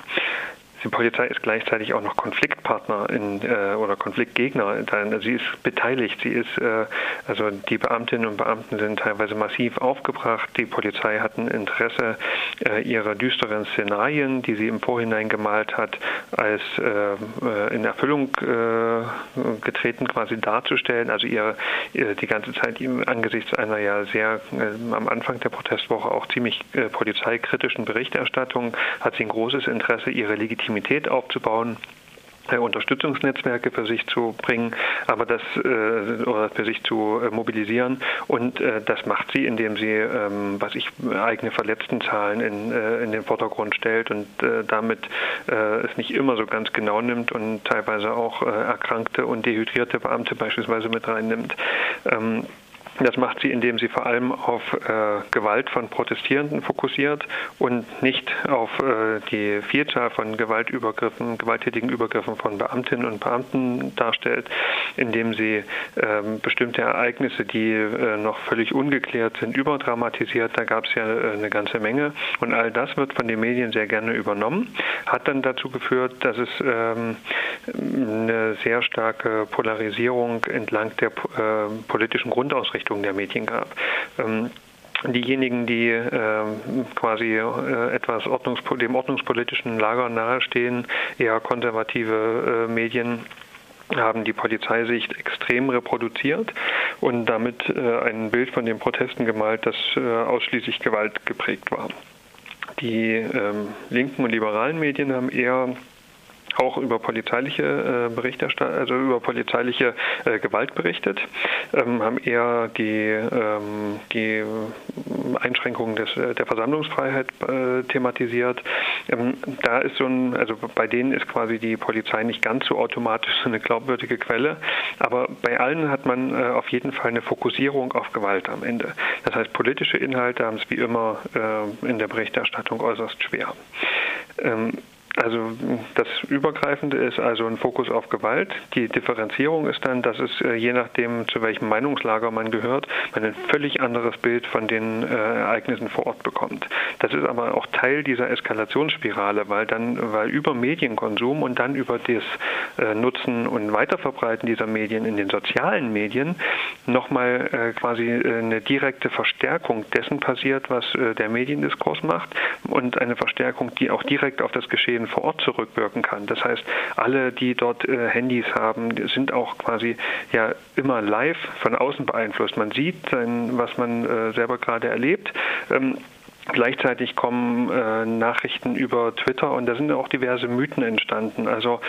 Die Polizei ist gleichzeitig auch noch Konfliktpartner in, äh, oder Konfliktgegner. Sie ist beteiligt. Sie ist, äh, also die Beamtinnen und Beamten sind teilweise massiv aufgebracht. Die Polizei hat ein Interesse, äh, ihre düsteren Szenarien, die sie im Vorhinein gemalt hat, als äh, in Erfüllung äh, getreten quasi darzustellen. Also ihr die ganze Zeit angesichts einer ja sehr am Anfang der Protestwoche auch ziemlich polizeikritischen Berichterstattung hat sie ein großes Interesse, ihre Legitimität aufzubauen äh, Unterstützungsnetzwerke für sich zu bringen, aber das äh, oder für sich zu äh, mobilisieren und das macht sie, indem sie, ähm, was ich eigene Verletztenzahlen in, in den Vordergrund stellt und damit es nicht immer so ganz genau nimmt und teilweise auch erkrankte und dehydrierte Beamte beispielsweise mit reinnimmt. Ähm, das macht sie, indem sie vor allem auf äh, Gewalt von Protestierenden fokussiert und nicht auf äh, die Vielzahl von Gewaltübergriffen, gewalttätigen Übergriffen von Beamtinnen und Beamten darstellt, indem sie äh, bestimmte Ereignisse, die äh, noch völlig ungeklärt sind, überdramatisiert. Da gab es ja äh, eine ganze Menge. Und all das wird von den Medien sehr gerne übernommen, hat dann dazu geführt, dass es ähm, eine sehr starke Polarisierung entlang der äh, politischen Grundausrichtung Richtung der Medien gab. Ähm, diejenigen, die äh, quasi äh, etwas Ordnungs dem ordnungspolitischen Lager nahestehen, eher konservative äh, Medien, haben die Polizeisicht extrem reproduziert und damit äh, ein Bild von den Protesten gemalt, das äh, ausschließlich Gewalt geprägt war. Die ähm, linken und liberalen Medien haben eher auch über polizeiliche äh, Berichterstattung, also über polizeiliche äh, Gewalt berichtet, ähm, haben eher die, ähm, die Einschränkungen des, äh, der Versammlungsfreiheit äh, thematisiert. Ähm, da ist so ein, also bei denen ist quasi die Polizei nicht ganz so automatisch eine glaubwürdige Quelle, aber bei allen hat man äh, auf jeden Fall eine Fokussierung auf Gewalt am Ende. Das heißt, politische Inhalte haben es wie immer äh, in der Berichterstattung äußerst schwer. Also das Übergreifende ist also ein Fokus auf Gewalt. Die Differenzierung ist dann, dass es äh, je nachdem, zu welchem Meinungslager man gehört, man ein völlig anderes Bild von den äh, Ereignissen vor Ort bekommt. Das ist aber auch Teil dieser Eskalationsspirale, weil dann, weil über Medienkonsum und dann über das äh, Nutzen und Weiterverbreiten dieser Medien in den sozialen Medien nochmal quasi eine direkte Verstärkung dessen passiert, was der Mediendiskurs macht und eine Verstärkung, die auch direkt auf das Geschehen Medien vor Ort zurückwirken kann. Das heißt, alle, die dort äh, Handys haben, sind auch quasi ja immer live von außen beeinflusst. Man sieht, was man äh, selber gerade erlebt. Ähm, Gleichzeitig kommen äh, Nachrichten über Twitter und da sind auch diverse Mythen entstanden. Also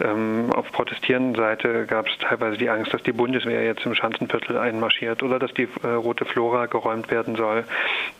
ähm, auf protestierenden Seite gab es teilweise die Angst, dass die Bundeswehr jetzt im Schanzenviertel einmarschiert oder dass die äh, rote Flora geräumt werden soll.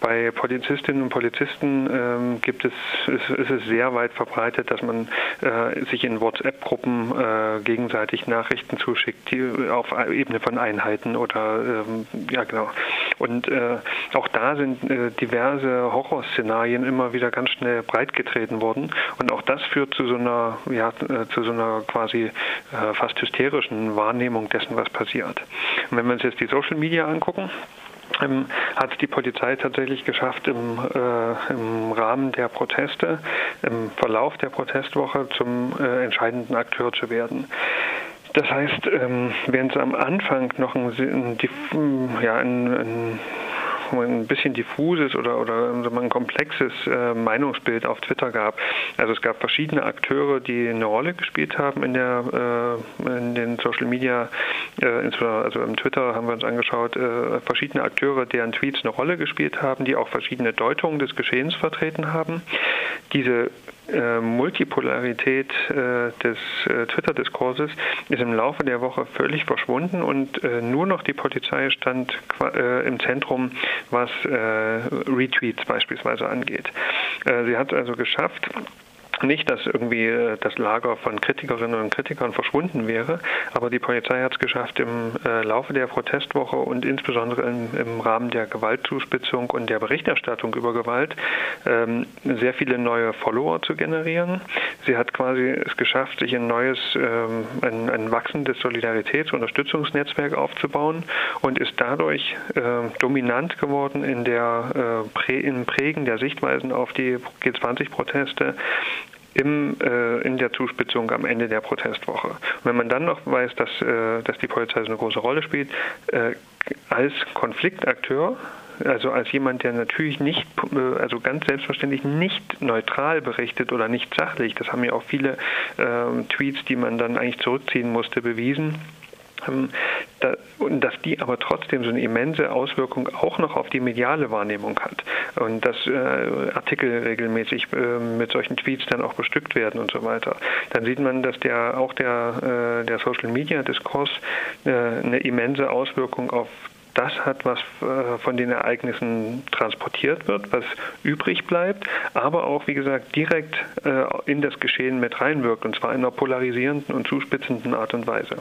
Bei Polizistinnen und Polizisten ähm, gibt es, ist, ist, es sehr weit verbreitet, dass man äh, sich in WhatsApp-Gruppen äh, gegenseitig Nachrichten zuschickt, die auf Ebene von Einheiten oder ähm, ja genau. Und äh, auch da sind äh, diverse Horrorszenarien immer wieder ganz schnell breitgetreten worden. Und auch das führt zu so einer, ja, äh, zu so einer quasi äh, fast hysterischen Wahrnehmung dessen, was passiert. Und wenn wir uns jetzt die Social Media angucken, ähm, hat die Polizei tatsächlich geschafft, im, äh, im, Rahmen der Proteste, im Verlauf der Protestwoche zum äh, entscheidenden Akteur zu werden. Das heißt, ähm, während es am Anfang noch ein, ein, ja, ein, ein ein bisschen diffuses oder, oder ein komplexes äh, Meinungsbild auf Twitter gab. Also es gab verschiedene Akteure, die eine Rolle gespielt haben in, der, äh, in den Social Media, äh, also im Twitter haben wir uns angeschaut, verschiedene Akteure, deren Tweets eine Rolle gespielt haben, die auch verschiedene Deutungen des Geschehens vertreten haben. Diese äh, Multipolarität äh, des äh, Twitter-Diskurses ist im Laufe der Woche völlig verschwunden und äh, nur noch die Polizei stand äh, im Zentrum, was äh, Retweets beispielsweise angeht. sie hat also geschafft, nicht, dass irgendwie äh, das Lager von Kritikerinnen und Kritikern verschwunden wäre, aber die Polizei hat es geschafft, im äh, Laufe der Protestwoche und insbesondere im, Rahmen der Gewaltzuspitzung und der Berichterstattung über Gewalt ähm, sehr viele neue Follower zu generieren. Sie hat quasi es geschafft, sich ein neues, ähm, ein, ein wachsendes Solidaritäts- und Unterstützungsnetzwerk aufzubauen und ist dadurch äh, dominant geworden in der im Prägen der Sichtweisen auf die G20-Proteste im, äh, in der Zuspitzung am Ende der Protestwoche. Und wenn man dann noch weiß, dass, äh, dass die Polizei so eine große Rolle spielt, äh, als Konfliktakteur also als jemand, der natürlich nicht, äh, also ganz selbstverständlich nicht neutral berichtet oder nicht sachlich, das haben ja auch viele äh, Tweets, die man dann eigentlich zurückziehen musste, bewiesen und dass die aber trotzdem so eine immense Auswirkung auch noch auf die mediale Wahrnehmung hat und dass äh, Artikel regelmäßig äh, mit solchen Tweets dann auch bestückt werden und so weiter. Dann sieht man, dass der auch der, äh, der Social Media Diskurs äh, eine immense Auswirkung auf das hat, was äh, von den Ereignissen transportiert wird, was übrig bleibt, aber auch, wie gesagt, direkt äh, in das Geschehen mit reinwirkt, und zwar in einer polarisierenden und zuspitzenden Art und Weise.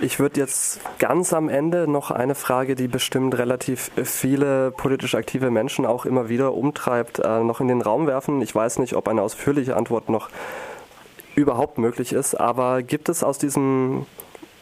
Ich würde jetzt ganz am Ende noch eine Frage, die bestimmt relativ viele politisch aktive Menschen auch immer wieder umtreibt, äh, noch in den Raum werfen. Ich weiß nicht, ob eine ausführliche Antwort noch überhaupt möglich ist, aber gibt es aus diesem,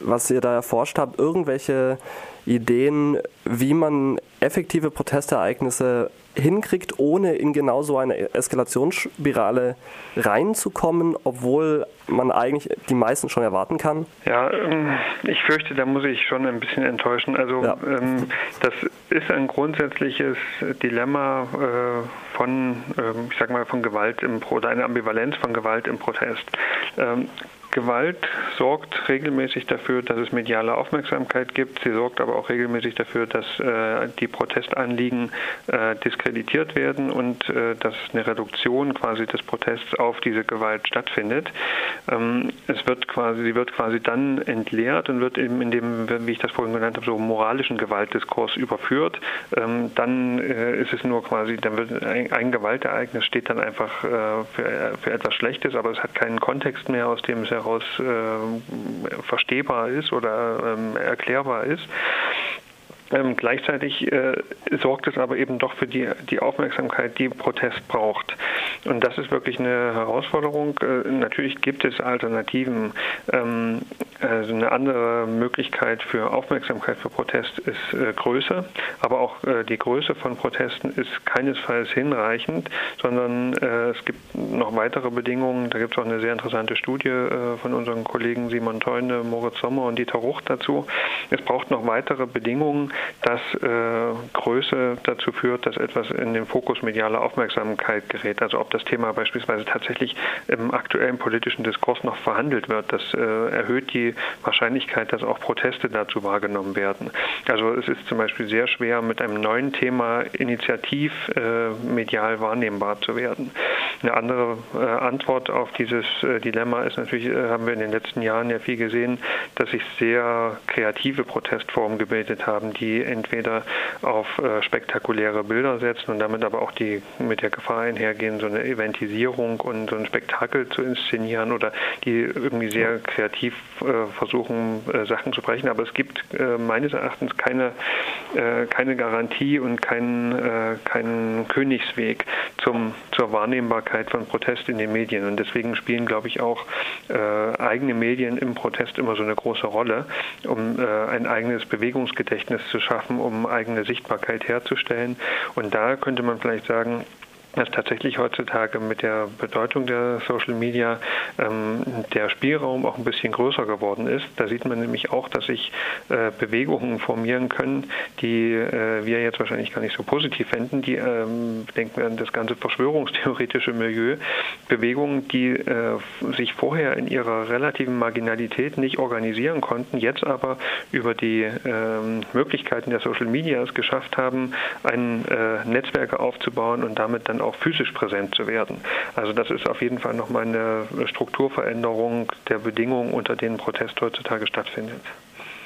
was ihr da erforscht habt, irgendwelche Ideen, wie man effektive Protestereignisse hinkriegt, ohne in genau so eine Eskalationsspirale reinzukommen, obwohl man eigentlich die meisten schon erwarten kann?
Ja, ähm, ich fürchte, da muss ich schon ein bisschen enttäuschen. Also ja. Ähm, das ist ein grundsätzliches Dilemma äh, von, ähm, ich sag mal, von Gewalt im oder eine Ambivalenz von Gewalt im Protest. Gewalt sorgt regelmäßig dafür, dass es mediale Aufmerksamkeit gibt. Sie sorgt aber auch regelmäßig dafür, dass äh, die Protestanliegen äh, diskreditiert werden und äh, dass eine Reduktion quasi des Protests auf diese Gewalt stattfindet. Ähm, es wird quasi, sie wird quasi dann entleert und wird eben in dem, wie ich das vorhin genannt habe, so moralischen Gewaltdiskurs überführt. Ähm, dann äh, ist es nur quasi, dann wird ein, ein Gewaltereignis steht dann einfach äh, für, für etwas Schlechtes, aber es hat keinen Kontext mehr, aus dem es heraus daraus äh, verstehbar ist oder ähm, erklärbar ist. Ähm, gleichzeitig äh, sorgt es aber eben doch für die, die Aufmerksamkeit, die Protest braucht. Und das ist wirklich eine Herausforderung. Äh, natürlich gibt es Alternativen. Ähm, also eine andere Möglichkeit für Aufmerksamkeit für Protest ist äh, Größe, aber auch äh, die Größe von Protesten ist keinesfalls hinreichend, sondern äh, es gibt noch weitere Bedingungen. Da gibt es auch eine sehr interessante Studie äh, von unseren Kollegen Simon Teune, Moritz Sommer und Dieter Rucht dazu. Es braucht noch weitere Bedingungen, dass äh, Größe dazu führt, dass etwas in den Fokus medialer Aufmerksamkeit gerät. Also ob das Thema beispielsweise tatsächlich im aktuellen politischen Diskurs noch verhandelt wird, das äh, erhöht die Wahrscheinlichkeit, dass auch Proteste dazu wahrgenommen werden. Also es ist zum Beispiel sehr schwer, mit einem neuen Thema initiativ äh, medial wahrnehmbar zu werden. Eine andere Antwort auf dieses Dilemma ist natürlich, haben wir in den letzten Jahren ja viel gesehen, dass sich sehr kreative Protestformen gebildet haben, die entweder auf äh, spektakuläre Bilder setzen und damit aber auch die mit der Gefahr einhergehen, so eine Eventisierung und so ein Spektakel zu inszenieren oder die irgendwie sehr kreativ äh, versuchen, äh, Sachen zu brechen. Aber es gibt meines Erachtens keine, keine Garantie und keinen, keinen Königsweg zum, zur Wahrnehmbarkeit von Protest in den Medien. Und deswegen spielen, glaube ich, auch eigene Medien im Protest immer so eine große Rolle, um ein eigenes Bewegungsgedächtnis zu schaffen um eigene Sichtbarkeit herzustellen. Und da könnte man vielleicht sagen, dass tatsächlich heutzutage mit der Bedeutung der Social Media ähm, der Spielraum auch ein bisschen größer geworden ist. Da sieht man nämlich auch, dass sich äh, Bewegungen formieren können, die äh, wir jetzt wahrscheinlich gar nicht so positiv fänden. Die ähm, denken wir an das ganze verschwörungstheoretische Milieu. Bewegungen, die äh, sich vorher in ihrer relativen Marginalität nicht organisieren konnten, jetzt aber über die ähm, Möglichkeiten der Social Media es geschafft haben, ein äh, Netzwerke aufzubauen und damit dann auch physisch präsent zu werden. Also das ist auf jeden Fall nochmal eine Strukturveränderung der Bedingungen, unter denen Protest heutzutage stattfindet.